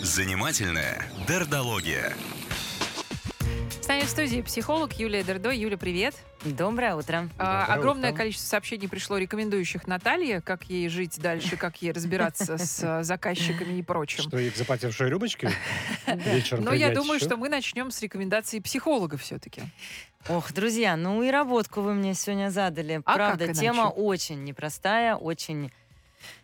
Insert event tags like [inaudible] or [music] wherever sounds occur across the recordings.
Занимательная дердология. С нами в студии психолог Юлия Дердо. Юля, привет. Доброе утро. А, Доброе огромное утро. количество сообщений пришло, рекомендующих Наталье, как ей жить дальше, как ей разбираться с а, заказчиками и прочим. Что, их запотевшие рюмочки [laughs] вечером Но я принять думаю, что мы начнем с рекомендации психолога все-таки. Ох, друзья, ну и работку вы мне сегодня задали. А Правда, тема очень непростая, очень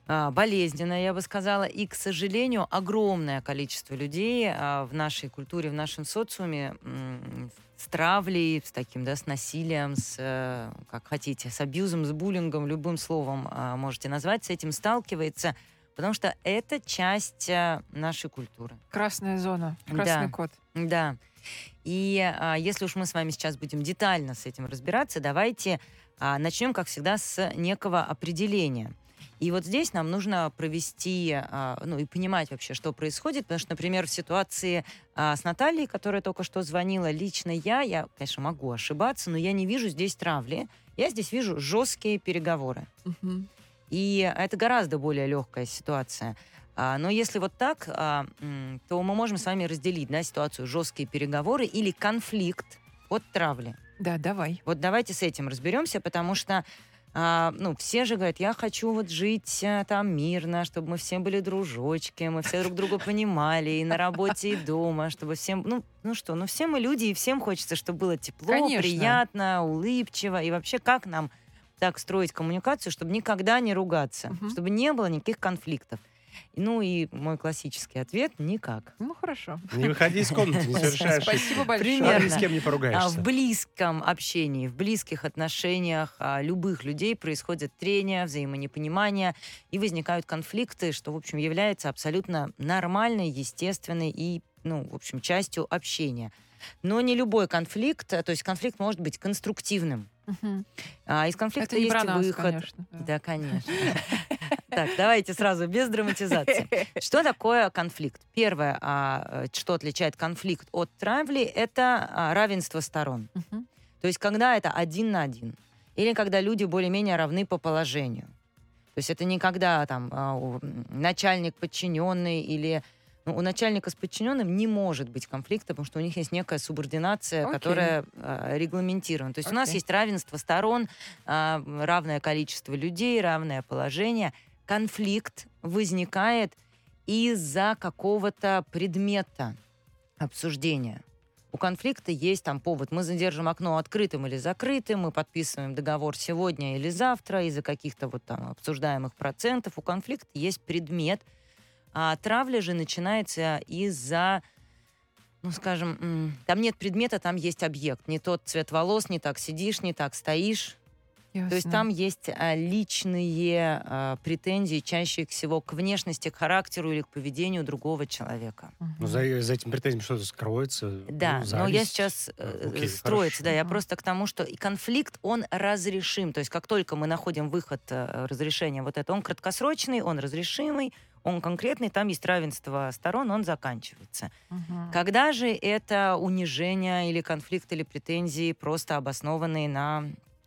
болезненная, я бы сказала. И, к сожалению, огромное количество людей а, в нашей культуре, в нашем социуме с травлей, с таким, да, с насилием, с, э, как хотите, с абьюзом, с буллингом, любым словом а, можете назвать, с этим сталкивается, потому что это часть а, нашей культуры. Красная зона, красный Да. код. Да. И а, если уж мы с вами сейчас будем детально с этим разбираться, давайте а, начнем, как всегда, с некого определения. И вот здесь нам нужно провести, а, ну и понимать вообще, что происходит, потому что, например, в ситуации а, с Натальей, которая только что звонила, лично я, я, конечно, могу ошибаться, но я не вижу здесь травли, я здесь вижу жесткие переговоры. Мгм. И это гораздо более легкая ситуация. А, Но если вот так, то мы можем с вами разделить да, ситуацию жесткие переговоры или конфликт от травли. Да, давай. Вот давайте с этим разберемся, потому что а, ну, все же говорят, я хочу вот жить а, там мирно, чтобы мы все были дружочки, мы все друг друга понимали и на работе, и дома, чтобы всем, ну, ну что, ну все мы люди, и всем хочется, чтобы было тепло, Конечно. приятно, улыбчиво, и вообще как нам так строить коммуникацию, чтобы никогда не ругаться, Мгм. чтобы не было никаких конфликтов. Ну и мой классический ответ – никак. Ну, хорошо. Не выходи из комнаты, не совершаешь Спасибо большое. Примерно. Ни с кем не А поругаешься. в близком общении, в близких отношениях а, любых людей происходит трение, взаимонепонимание, и возникают конфликты, что, в общем, является абсолютно нормальной, естественной и, ну, в общем, частью общения. Но не любой конфликт, а, то есть конфликт может быть конструктивным. Мгм. А из конфликта Это не есть про нас, выход. конечно. да. Да, конечно. [laughs] Так, давайте сразу, без драматизации. [laughs] Что такое конфликт? Первое, а, э, что отличает конфликт от травли, это а, равенство сторон. То есть когда это один на один. Или когда люди более-менее равны по положению. То есть это не когда там а, начальник подчиненный или ну, у начальника с подчиненным не может быть конфликта, потому что у них есть некая субординация, Окей. которая а, регламентирована. То есть у нас есть равенство сторон, а, равное количество людей, равное положение. Конфликт возникает из-за какого-то предмета обсуждения. У конфликта есть там повод. Мы задержим окно открытым или закрытым, мы подписываем договор сегодня или завтра из-за каких-то вот там обсуждаемых процентов. У конфликта есть предмет, а травля же начинается из-за, ну, скажем, там нет предмета, там есть объект. Не тот цвет волос, не так сидишь, не так стоишь. То есть Ясно. там есть а, личные а, претензии чаще всего к внешности, к характеру или к поведению другого человека. Ну, за, за этим претензией что-то скроется. Да, ну, но я сейчас э, Окей, строится, да, я Мгм. просто к тому, что и конфликт, он разрешим. То есть как только мы находим выход э, разрешения вот это, он краткосрочный, он разрешимый, он конкретный, там есть равенство сторон, он заканчивается. Мгм. Когда же это унижение или конфликт или претензии просто обоснованные на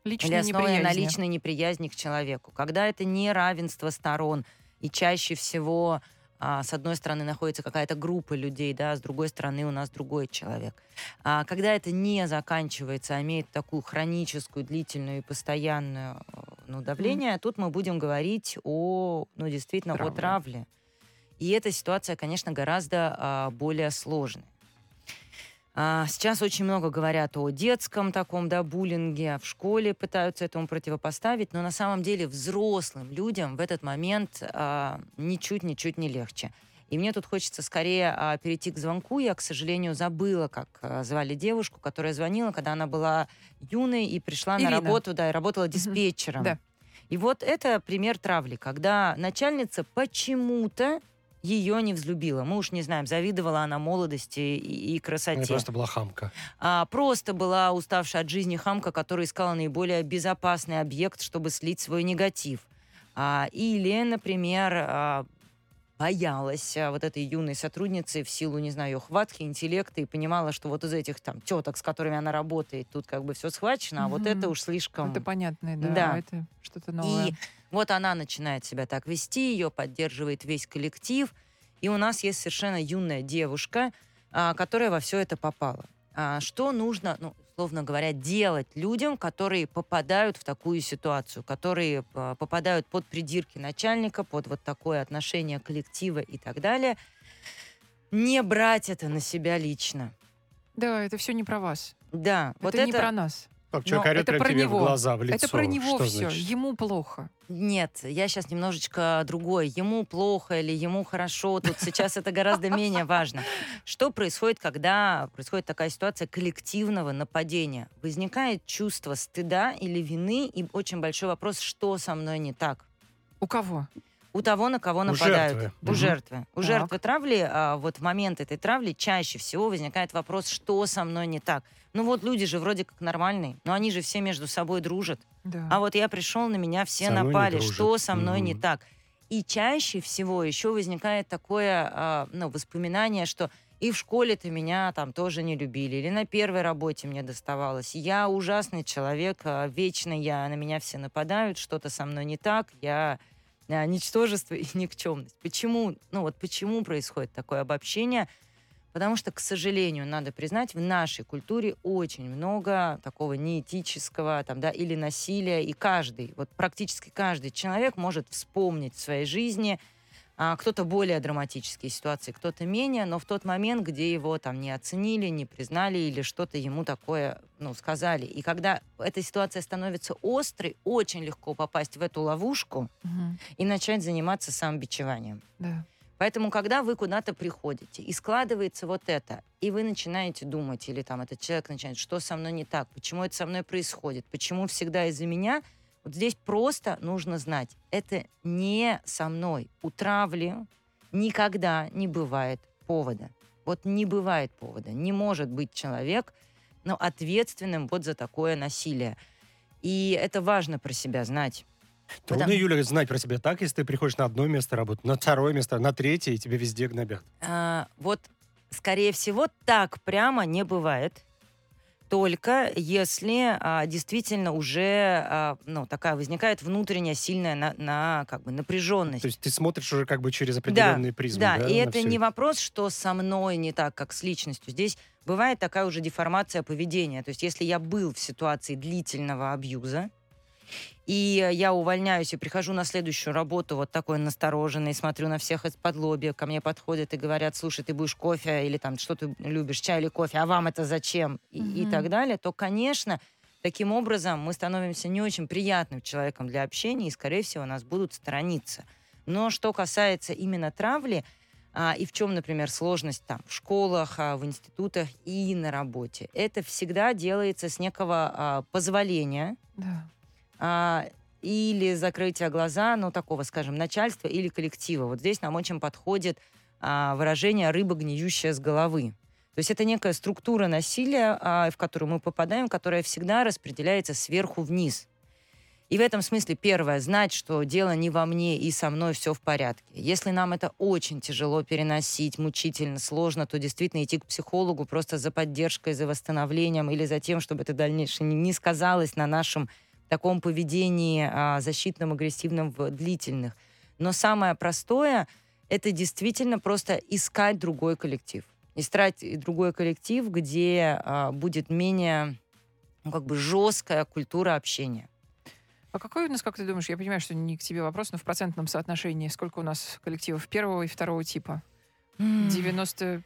или Личные основанные на неприязни. личной неприязни к человеку. Когда это не равенство сторон, и чаще всего а, с одной стороны находится какая-то группа людей, да, с другой стороны у нас другой человек. А когда это не заканчивается, а имеет такую хроническую, длительную и постоянную э, ну, давление, тут мы будем говорить о, ну, действительно, о Травле. травле. И эта ситуация, конечно, гораздо а, более сложная. А, Сейчас очень много говорят о детском таком, да, буллинге, в школе пытаются этому противопоставить, но на самом деле взрослым людям в этот момент а, ничуть-ничуть не легче. И мне тут хочется скорее а, перейти к звонку. Я, к сожалению, забыла, как а, звали девушку, которая звонила, когда она была юной и пришла Ирина. на работу, да, и работала диспетчером. Да. И вот это пример травли, когда начальница почему-то ее не взлюбила. Мы уж не знаем, завидовала она молодости и, и красоте. Она просто была хамка. А, просто была уставшая от жизни хамка, которая искала наиболее безопасный объект, чтобы слить свой негатив. А, или, например, а, боялась а, вот этой юной сотрудницы в силу, не знаю, ее хватки, интеллекта и понимала, что вот из этих там теток, с которыми она работает, тут как бы все схвачено, а вот Мгм. это уж слишком... Это понятно, да. Да. Это что-то новое. И Вот она начинает себя так вести, ее поддерживает весь коллектив, и у нас есть совершенно юная девушка, а, которая во все это попала. А, что нужно, ну, условно говоря, делать людям, которые попадают в такую ситуацию, которые а, попадают под придирки начальника, под вот такое отношение коллектива и так далее. Не брать это на себя лично. Да, это все не про вас. Да, это вот не это... про нас. Так, человек Но орёт это прям про тебе него. в глаза, в лицо. Это про него Что все. значит? Ему плохо. Нет, я сейчас немножечко другой. Ему плохо или ему хорошо. Тут сейчас это гораздо менее важно. Что происходит, когда происходит такая ситуация коллективного нападения? Возникает чувство стыда или вины, и очень большой вопрос, что со мной не так? У кого? У того, на кого У нападают. жертвы. У жертвы. У жертвы травли, а, вот в момент этой травли чаще всего возникает вопрос, что со мной не так. Ну вот люди же вроде как нормальные, но они же все между собой дружат. Да. А вот я пришел, на меня все Со не напали. Что со мной не Мгм. так? И чаще всего еще возникает такое а, ну, воспоминание, что и в школе-то меня там тоже не любили, или на первой работе мне доставалось. Я ужасный человек, а, вечно я, на меня все нападают, что-то со мной не так, я а, ничтожество и никчемность. Почему, ну вот почему происходит такое обобщение? Потому что, к сожалению, надо признать, в нашей культуре очень много такого неэтического там, да, или насилия. И каждый, вот практически каждый человек может вспомнить в своей жизни а, кто-то более драматические ситуации, кто-то менее, но в тот момент, где его там не оценили, не признали или что-то ему такое ну, сказали. И когда эта ситуация становится острой, очень легко попасть в эту ловушку Мгм. и начать заниматься самобичеванием. Да. Поэтому, когда вы куда-то приходите, и складывается вот это, и вы начинаете думать, или там этот человек начинает, что со мной не так, почему это со мной происходит, почему всегда из-за меня, вот здесь просто нужно знать, это не со мной. У травли никогда не бывает повода. Вот не бывает повода. Не может быть человек ну, ответственным вот за такое насилие. И это важно про себя знать. Трудно, Потому- Юля, знать про себя так, если ты приходишь на одно место работать, на второе место, на третье, и тебе везде гнобят. А, вот, скорее всего, так прямо не бывает. Только если а, действительно уже а, ну, такая возникает внутренняя сильная на, на, как бы напряженность. То есть ты смотришь уже как бы через определенные призмы, да, да, и это не вопрос, что со мной не так, как с личностью. Здесь бывает такая уже деформация поведения. То есть если я был в ситуации длительного абьюза, и я увольняюсь и прихожу на следующую работу вот такой настороженный, смотрю на всех из-под лобья, ко мне подходят и говорят, слушай, ты будешь кофе или там, что ты любишь, чай или кофе, а вам это зачем? И, и Мгм. так далее, то, конечно, таким образом мы становимся не очень приятным человеком для общения, и, скорее всего, нас будут сторониться. Но что касается именно травли, а, и в чем, например, сложность там в школах, а, в институтах и на работе, это всегда делается с некого а, позволения, Да. А, или закрытия глаза, ну, такого, скажем, начальства или коллектива. Вот здесь нам очень подходит а, выражение «рыба, гниющая с головы». То есть это некая структура насилия, а, в которую мы попадаем, которая всегда распределяется сверху вниз. И в этом смысле первое, знать, что дело не во мне и со мной все в порядке. Если нам это очень тяжело переносить, мучительно, сложно, то действительно идти к психологу просто за поддержкой, за восстановлением или за тем, чтобы это дальнейшее не- не сказалось на нашем таком поведении а, защитном, агрессивном в длительных. Но самое простое — это действительно просто искать другой коллектив. Искать другой коллектив, где а, будет менее ну, как бы жесткая культура общения. А какой у нас, как ты думаешь, я понимаю, что не к тебе вопрос, но в процентном соотношении сколько у нас коллективов первого и второго типа? 95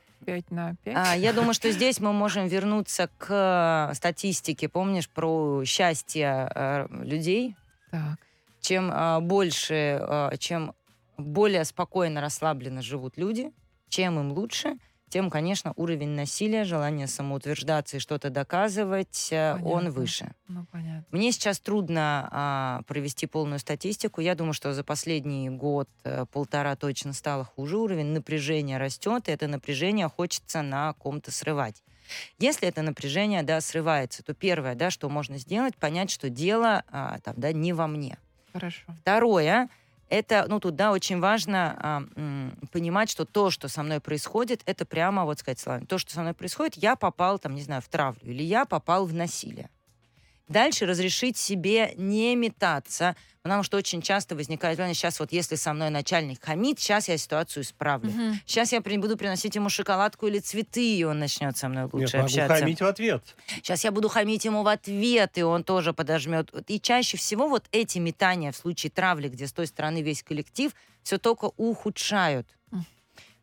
на 5? А, я думаю, что [laughs] здесь мы можем вернуться к э, статистике, помнишь, про счастье э, людей. Так. Чем а, больше, а, чем более спокойно, расслабленно живут люди, чем им лучше, тем, конечно, уровень насилия, желание самоутверждаться и что-то доказывать, э, он Понятно. выше. Ну, понятно. Мне сейчас трудно а, провести полную статистику. Я думаю, что за последний год, э, точно стало хуже. Уровень напряжения растет, и это напряжение хочется на ком-то срывать. Если это напряжение, да, срывается, то первое, да, что можно сделать, понять, что дело а, там, да, не во мне. Хорошо. Второе, это, ну, тут, да, очень важно м, понимать, что то, что со мной происходит, это прямо, вот сказать словами, то, что со мной происходит, я попал, там, не знаю, в травлю, или я попал в насилие. Дальше разрешить себе не метаться, потому что очень часто возникает, сейчас вот если со мной начальник хамит, сейчас я ситуацию исправлю. Мгм. Сейчас я при- буду приносить ему шоколадку или цветы, и он начнет со мной лучше Нет, могу общаться. хамить в ответ. Сейчас я буду хамить ему в ответ, и он тоже подожмет. И чаще всего вот эти метания в случае травли, где с той стороны весь коллектив, все только ухудшают.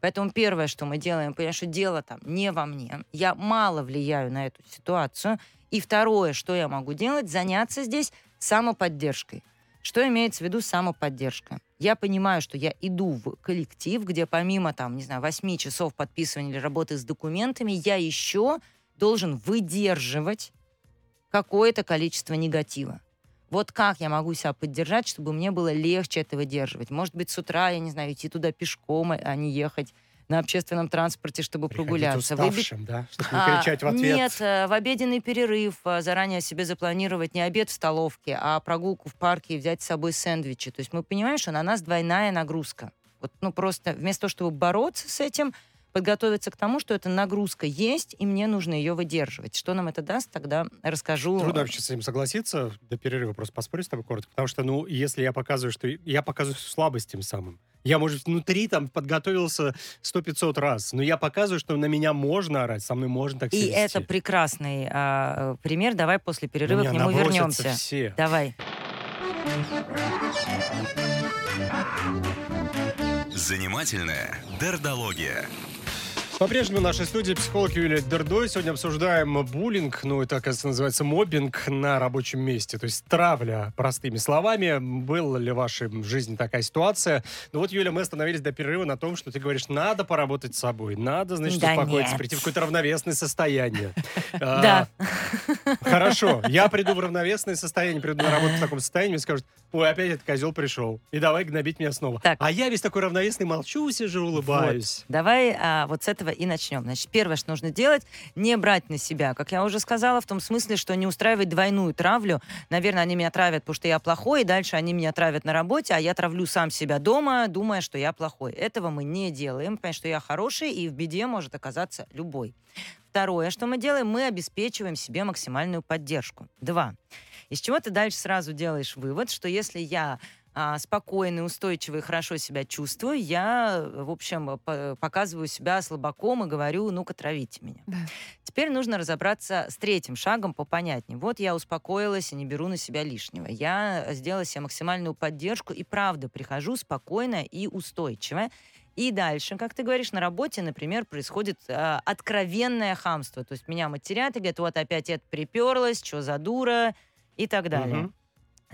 Поэтому первое, что мы делаем, понимаешь, что дело там не во мне. Я мало влияю на эту ситуацию. И второе, что я могу делать, заняться здесь самоподдержкой. Что имеется в виду самоподдержка? Я понимаю, что я иду в коллектив, где помимо, там, не знаю, 8 часов подписывания или работы с документами, я еще должен выдерживать какое-то количество негатива. Вот как я могу себя поддержать, чтобы мне было легче это выдерживать? Может быть, с утра, я не знаю, идти туда пешком, а не ехать на общественном транспорте, чтобы Приходить прогуляться. Уставшим, да? Чтобы не а, кричать в ответ. Нет, э, в обеденный перерыв э, заранее себе запланировать не обед в столовке, а прогулку в парке и взять с собой сэндвичи. То есть мы понимаем, что на нас двойная нагрузка. Вот, ну просто вместо того, чтобы бороться с этим, подготовиться к тому, что эта нагрузка есть, и мне нужно ее выдерживать. Что нам это даст, тогда расскажу. Трудно вообще с этим согласиться. До перерыва просто поспорю с тобой коротко. Потому что, ну, если я показываю, что я показываю слабость тем самым. Я, может, внутри там подготовился 100-500 раз, но я показываю, что на меня можно орать, со мной можно так И себя это вести. прекрасный а, э, пример. Давай после На перерыва меня к нему вернемся. все. Давай. Занимательная дердология. По-прежнему в нашей студии психолог Юлия Дердой. Сегодня обсуждаем буллинг, ну, это, оказывается, называется моббинг на рабочем месте. То есть травля, простыми словами. Была ли в вашей жизни такая ситуация? Ну вот, Юля, мы остановились до перерыва на том, что ты говоришь, надо поработать с собой, надо, значит, Да успокоиться, нет. прийти в какое-то равновесное состояние. [laughs] А, Да. Хорошо, я приду в равновесное состояние, приду на работу в таком состоянии, мне скажут, ой, опять этот козел пришел, и давай гнобить меня снова. А я весь такой равновесный, молчу, сижу, улыбаюсь. Давай а, вот с этого и начнем. Значит, первое, что нужно делать, не брать на себя. Как я уже сказала, в том смысле, что не устраивать двойную травлю. Наверное, они меня травят, потому что я плохой, и дальше они меня травят на работе, а я травлю сам себя дома, думая, что я плохой. Этого мы не делаем, потому что я хороший, и в беде может оказаться любой. Второе, что мы делаем, мы обеспечиваем себе максимальную поддержку. Два. Из чего ты дальше сразу делаешь вывод, что если я спокойный, устойчивый, хорошо себя чувствую, я, в общем, по- показываю себя слабаком и говорю, ну-ка, травите меня. Да. Теперь нужно разобраться с третьим шагом попонятнее. Вот я успокоилась и не беру на себя лишнего. Я сделала себе максимальную поддержку и правда прихожу спокойно и устойчиво. И дальше, как ты говоришь, на работе, например, происходит э, откровенное хамство. То есть меня матерят и говорят, вот опять это приперлась, что за дура и так далее. Мгм.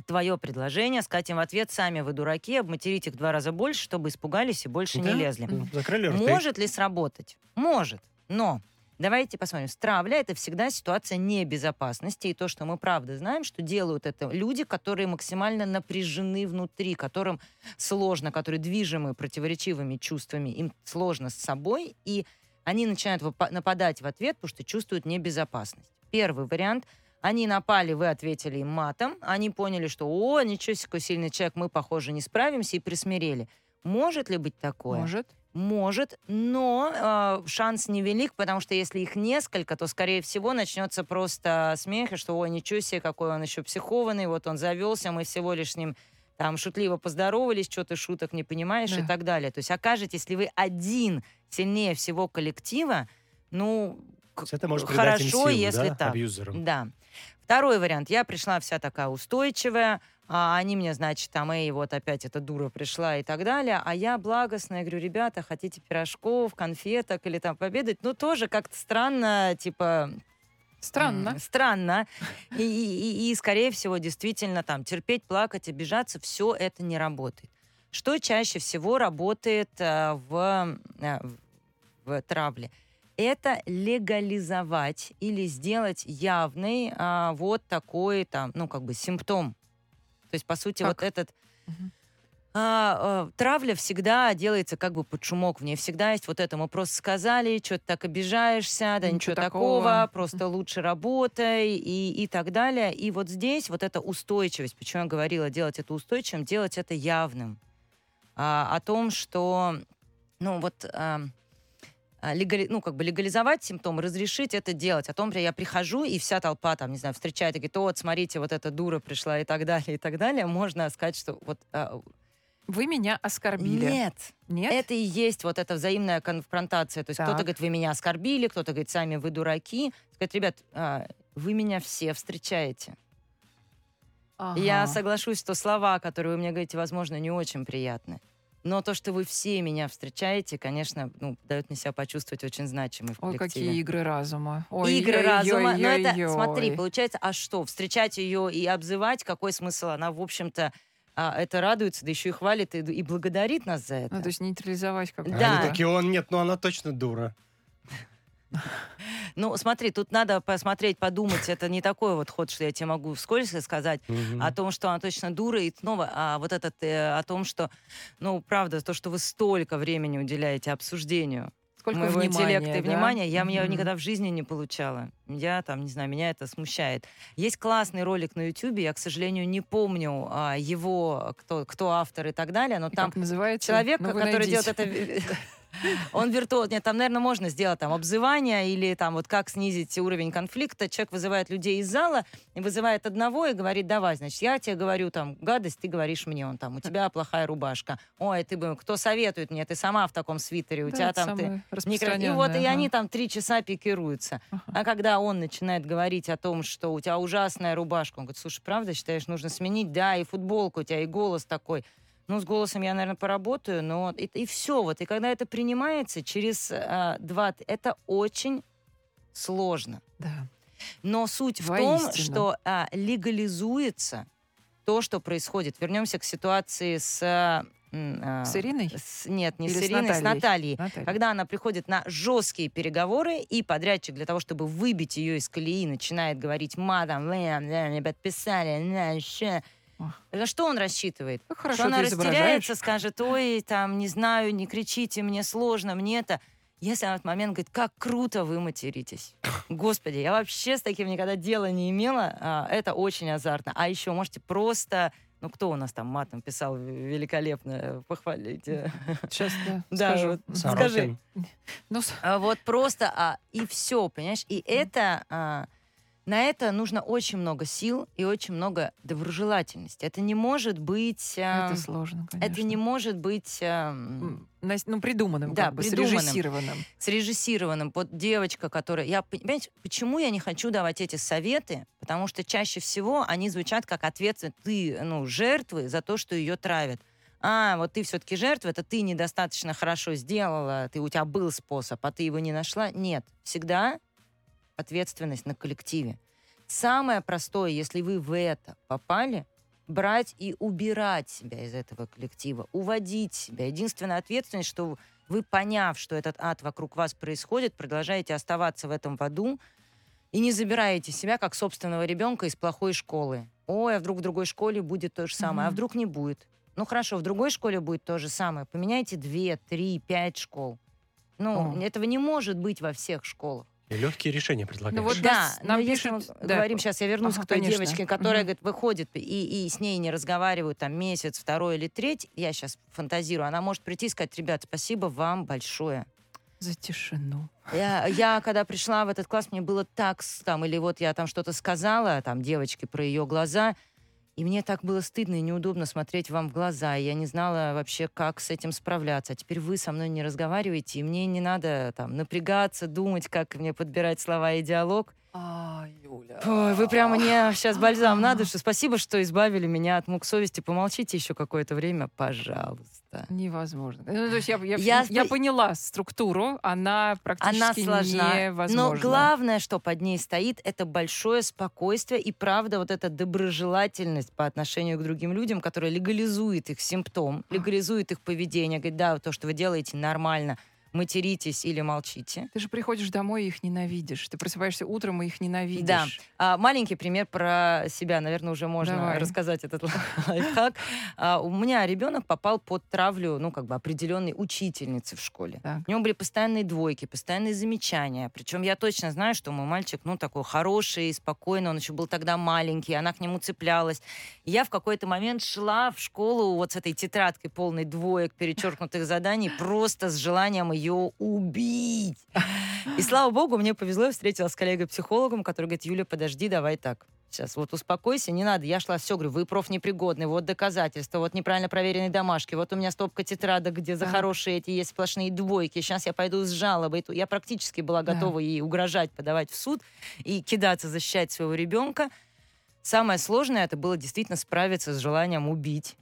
Твое предложение, сказать им в ответ, сами вы дураки, обматерить их два раза больше, чтобы испугались и больше Да? не лезли. Закрыли рты. Может ли сработать? Может. Но давайте посмотрим. Травля — это всегда ситуация небезопасности. И то, что мы правда знаем, что делают это люди, которые максимально напряжены внутри, которым сложно, которые движимы противоречивыми чувствами, им сложно с собой, и они начинают нападать в ответ, потому что чувствуют небезопасность. Первый вариант — они напали, вы ответили им матом, они поняли, что «О, ничего себе, сильный человек, мы, похоже, не справимся», и присмирели. Может ли быть такое? Может. Может, но э, шанс невелик, потому что если их несколько, то, скорее всего, начнется просто смех, и что, ой, ничего себе, какой он еще психованный, вот он завелся, мы всего лишь с ним там шутливо поздоровались, что ты шуток не понимаешь и Да. так далее. То есть окажетесь, если вы один сильнее всего коллектива, ну, Это может хорошо, силу, если да, так. абьюзерам. Да. Второй вариант. Я пришла вся такая устойчивая, а они мне, значит, там, эй, вот опять эта дура пришла и так далее. А я благостная, говорю, ребята, хотите пирожков, конфеток или там победать? Ну, тоже как-то странно, типа... Странно. м, Странно. И, и- и- скорее всего, действительно, там, терпеть, плакать, обижаться, все это не работает. Что чаще всего работает э, в, э, в- в травле? Это легализовать или сделать явный а, вот такой там, ну, как бы симптом. То есть, по сути, Как? вот этот Мгм. а, э, травля всегда делается как бы под шумок. В ней всегда есть вот это. Мы просто сказали, что ты так обижаешься, да Ничего ничего, такого. такого, просто лучше работай и, и так далее. И вот здесь вот эта устойчивость, почему я говорила делать это устойчивым, делать это явным. А, о том, что, ну вот, а, а, легали- ну, как бы легализовать симптомы, разрешить это делать. О том, я прихожу, и вся толпа там, не знаю, встречает и говорит, вот, смотрите, вот эта дура пришла и так далее, и так далее. Можно сказать, что вот... а, Вы меня оскорбили. Нет, Нет? это и есть вот эта взаимная конфронтация. То есть кто-то говорит, вы меня оскорбили, кто-то говорит, сами вы дураки. Сказать, ребят, а, вы меня все встречаете. Я Ага. соглашусь, что слова, которые вы мне говорите, возможно, не очень приятны. Но то, что вы все меня встречаете, конечно, ну, дает мне себя почувствовать очень значимой в Ой, коллективе. какие игры разума. Ой, Игры ой, разума. ой, Но это, ой, смотри, ой. получается, а что, встречать ее и обзывать, какой смысл? Она, в общем-то, а, это радуется, да еще и хвалит, и, и благодарит нас за это. Ну, то есть нейтрализовать как Да. Они такие, он нет, ну она точно дура. Ну, смотри, тут надо посмотреть, подумать. Это не такой вот ход, что я тебе могу вскользь сказать. Мгм. о том, что она точно дура, и снова а, вот этот, э, о том, что, ну, правда, то, что вы столько времени уделяете обсуждению Сколько моего внимания, интеллекта и да? внимания, я меня Мгм. никогда в жизни не получала. Я там, не знаю, меня это смущает. Есть классный ролик на Ютубе, я, к сожалению, не помню а, его, кто, кто автор и так далее, но И там как называется? человек, Ну, который делает найдите. это... [laughs] Он виртуоз. Нет, там, наверное, можно сделать там обзывание или там вот как снизить уровень конфликта. Человек вызывает людей из зала и вызывает одного и говорит, давай, значит, я тебе говорю там гадость, ты говоришь мне, он там, у тебя плохая рубашка. Ой, ты бы, кто советует мне, ты сама в таком свитере, у Да, тебя там ты... И вот и распространенное, они ага. там три часа пикируются. Ага. А когда он начинает говорить о том, что у тебя ужасная рубашка, он говорит, слушай, правда считаешь, нужно сменить? Да, и футболку у тебя, и голос такой. Ну, с голосом я, наверное, поработаю, но и, все. Вот. И когда это принимается через а, два... Это очень сложно. Да. Но суть в Воистину. том, что а, легализуется то, что происходит. Вернемся к ситуации с... а, С Ириной? с- нет, не Или с с Ириной, с Натальей? Натальей. Наталья. Когда она приходит на жесткие переговоры, и подрядчик для того, чтобы выбить ее из колеи, начинает говорить матом, «Вы мне подписали, на, ща». На что он рассчитывает? Как хорошо что она растеряется, скажет, ой, там, не знаю, не кричите, мне сложно, мне это. Если она в этот момент говорит, как круто вы материтесь. [laughs] Господи, я вообще с таким никогда дела не имела. а, Это очень азартно. А еще можете просто... Ну, кто у нас там матом писал великолепно? э, Похвалите. Сейчас да, [laughs] Да, скажу. вот. Сорокин. [laughs] Ну, А Вот просто а, и все, понимаешь? И это а, на это нужно очень много сил и очень много доброжелательности. Это не может быть. а, это сложно, конечно. это не может быть нас- Ну, придуманным, Да, как бы, придуманным. срежиссированным. срежиссированным. Вот девочка, которая... Я, понимаете, почему я не хочу давать эти советы? Потому что чаще всего они звучат как ответственность. Ты, ну, жертвы за то, что ее травят. А, вот ты все-таки жертва, это ты недостаточно хорошо сделала, ты, у тебя был способ, а ты его не нашла. Нет, всегда ответственность на коллективе. Самое простое, если вы в это попали, брать и убирать себя из этого коллектива, уводить себя. Единственная ответственность, что вы, поняв, что этот ад вокруг вас происходит, продолжаете оставаться в этом аду и не забираете себя как собственного ребенка из плохой школы. Ой, а вдруг в другой школе будет то же самое, а Мгм. вдруг не будет. Ну хорошо, в другой школе будет то же самое. Поменяйте две, три, пять школ. Ну, О. этого не может быть во всех школах. И легкие решения предлагаешь. Ну вот Да, нам но если пишет- мы да. говорим сейчас, я вернусь Ага, к той конечно. девочке, которая, Мгм. говорит, выходит и, и с ней не разговаривают там месяц, второй или третий, я сейчас фантазирую, она может прийти и сказать, ребят, спасибо вам большое. За тишину. Я, я [laughs] когда пришла в этот класс, мне было так, там, или вот я там что-то сказала, там, девочке про ее глаза, и мне так было стыдно и неудобно смотреть вам в глаза, и я не знала вообще, как с этим справляться. А теперь вы со мной не разговариваете, и мне не надо там напрягаться, думать, как мне подбирать слова и диалог. А, Юля. Ой, вы прямо мне сейчас бальзам на [laughs] душу. Спасибо, что избавили меня от мук совести. Помолчите еще какое-то время, пожалуйста. Невозможно. Ну, то есть я, я, Я я поняла структуру, она практически Она сложна. невозможна. Но главное, что под ней стоит, это большое спокойствие и правда вот эта доброжелательность по отношению к другим людям, которая легализует их симптом, легализует их поведение. Говорит, да, то, что вы делаете, нормально. Материтесь или молчите. Ты же приходишь домой и их ненавидишь. Ты просыпаешься утром и их ненавидишь. Да. А, маленький пример про себя, наверное, уже можно Давай. рассказать этот лайфхак. А, у меня ребенок попал под травлю, ну, как бы определенной учительницы в школе. Так. У него были постоянные двойки, постоянные замечания. Причем я точно знаю, что мой мальчик, ну, такой хороший, спокойный, он еще был тогда маленький, она к нему цеплялась. И я в какой-то момент шла в школу вот с этой тетрадкой полной двоек, перечеркнутых заданий, просто с желанием ее ее убить. И слава богу, мне повезло, я встретилась с коллегой-психологом, который говорит, Юля, подожди, давай так. Сейчас, вот успокойся, не надо. Я шла, все, говорю, вы профнепригодный, вот доказательства, вот неправильно проверенные домашки, вот у меня стопка тетрадок, где за Так. хорошие эти есть сплошные двойки. Сейчас я пойду с жалобой. Я практически была Да. готова ей угрожать, подавать в суд и кидаться, защищать своего ребенка. Самое сложное это было действительно справиться с желанием убить.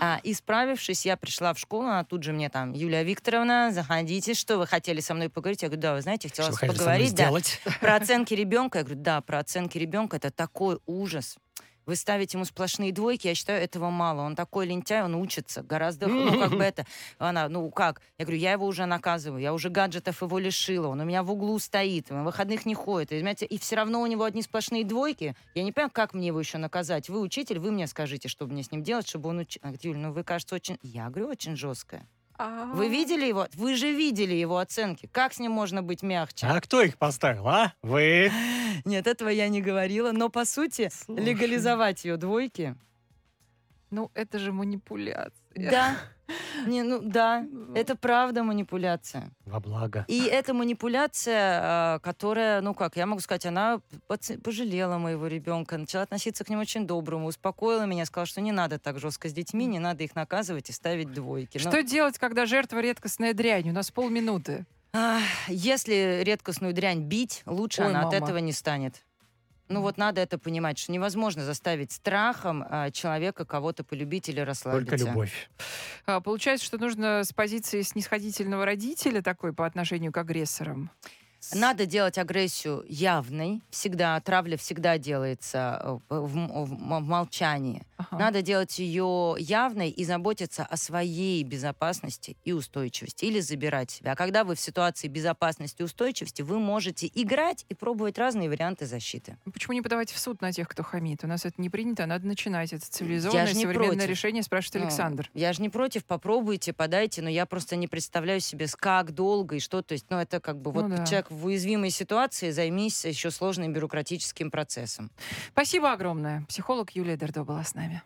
А, и справившись, я пришла в школу, она тут же мне там, Юлия Викторовна, заходите, что вы хотели со мной поговорить? Я говорю, да, вы знаете, хотела Что поговорить, да, сделать? про оценки ребенка. Я говорю, да, про оценки ребенка это такой ужас. Вы ставите ему сплошные двойки, я считаю, этого мало. Он такой лентяй, он учится гораздо, ну, как бы [laughs] это, она, ну, как? Я говорю, я его уже наказываю, я уже гаджетов его лишила, он у меня в углу стоит, на выходных не ходит, и, понимаете, и все равно у него одни сплошные двойки. Я не понимаю, как мне его еще наказать. Вы учитель, вы мне скажите, что мне с ним делать, чтобы он учил. Юль, ну, вы, кажется, очень... Я говорю, очень жесткая. А. Вы видели его? Вы же видели его оценки. Как с ним можно быть мягче? А кто их поставил, а? Вы? [gasps] Нет, этого я не говорила. Но, по сути, Слушай. легализовать ее двойки... Ну, это же манипуляция. Да. [laughs] Не, ну да, это правда манипуляция. Во благо. И эта манипуляция, а, которая, ну как, я могу сказать, она пожалела моего ребенка, начала относиться к нему очень доброму, успокоила меня, сказала, что не надо так жестко с детьми, не надо их наказывать и ставить двойки. Но, Что делать, когда жертва редкостная дрянь? У нас полминуты. если редкостную дрянь бить, лучше Ой, она от мама. этого не станет. Ну вот надо это понимать, что невозможно заставить страхом а, человека кого-то полюбить или расслабиться. Только любовь. А, Получается, что нужно с позиции снисходительного родителя такой по отношению к агрессорам. Надо делать агрессию явной. Всегда травля всегда делается э, в, в в молчании. Ага. Надо делать ее явной и заботиться о своей безопасности и устойчивости. Или забирать себя. А когда вы в ситуации безопасности и устойчивости, вы можете играть и пробовать разные варианты защиты. Почему не подавать в суд на тех, кто хамит? У нас это не принято, а надо начинать. Это цивилизованное современное против. решение, спрашивает Ну, Александр. Я же не против, попробуйте, подайте, но я просто не представляю себе, как долго и что. То есть, ну, это как бы Ну вот да. человек в уязвимой ситуации, займись еще сложным бюрократическим процессом. Спасибо огромное. Психолог Юлия Дердо была с нами.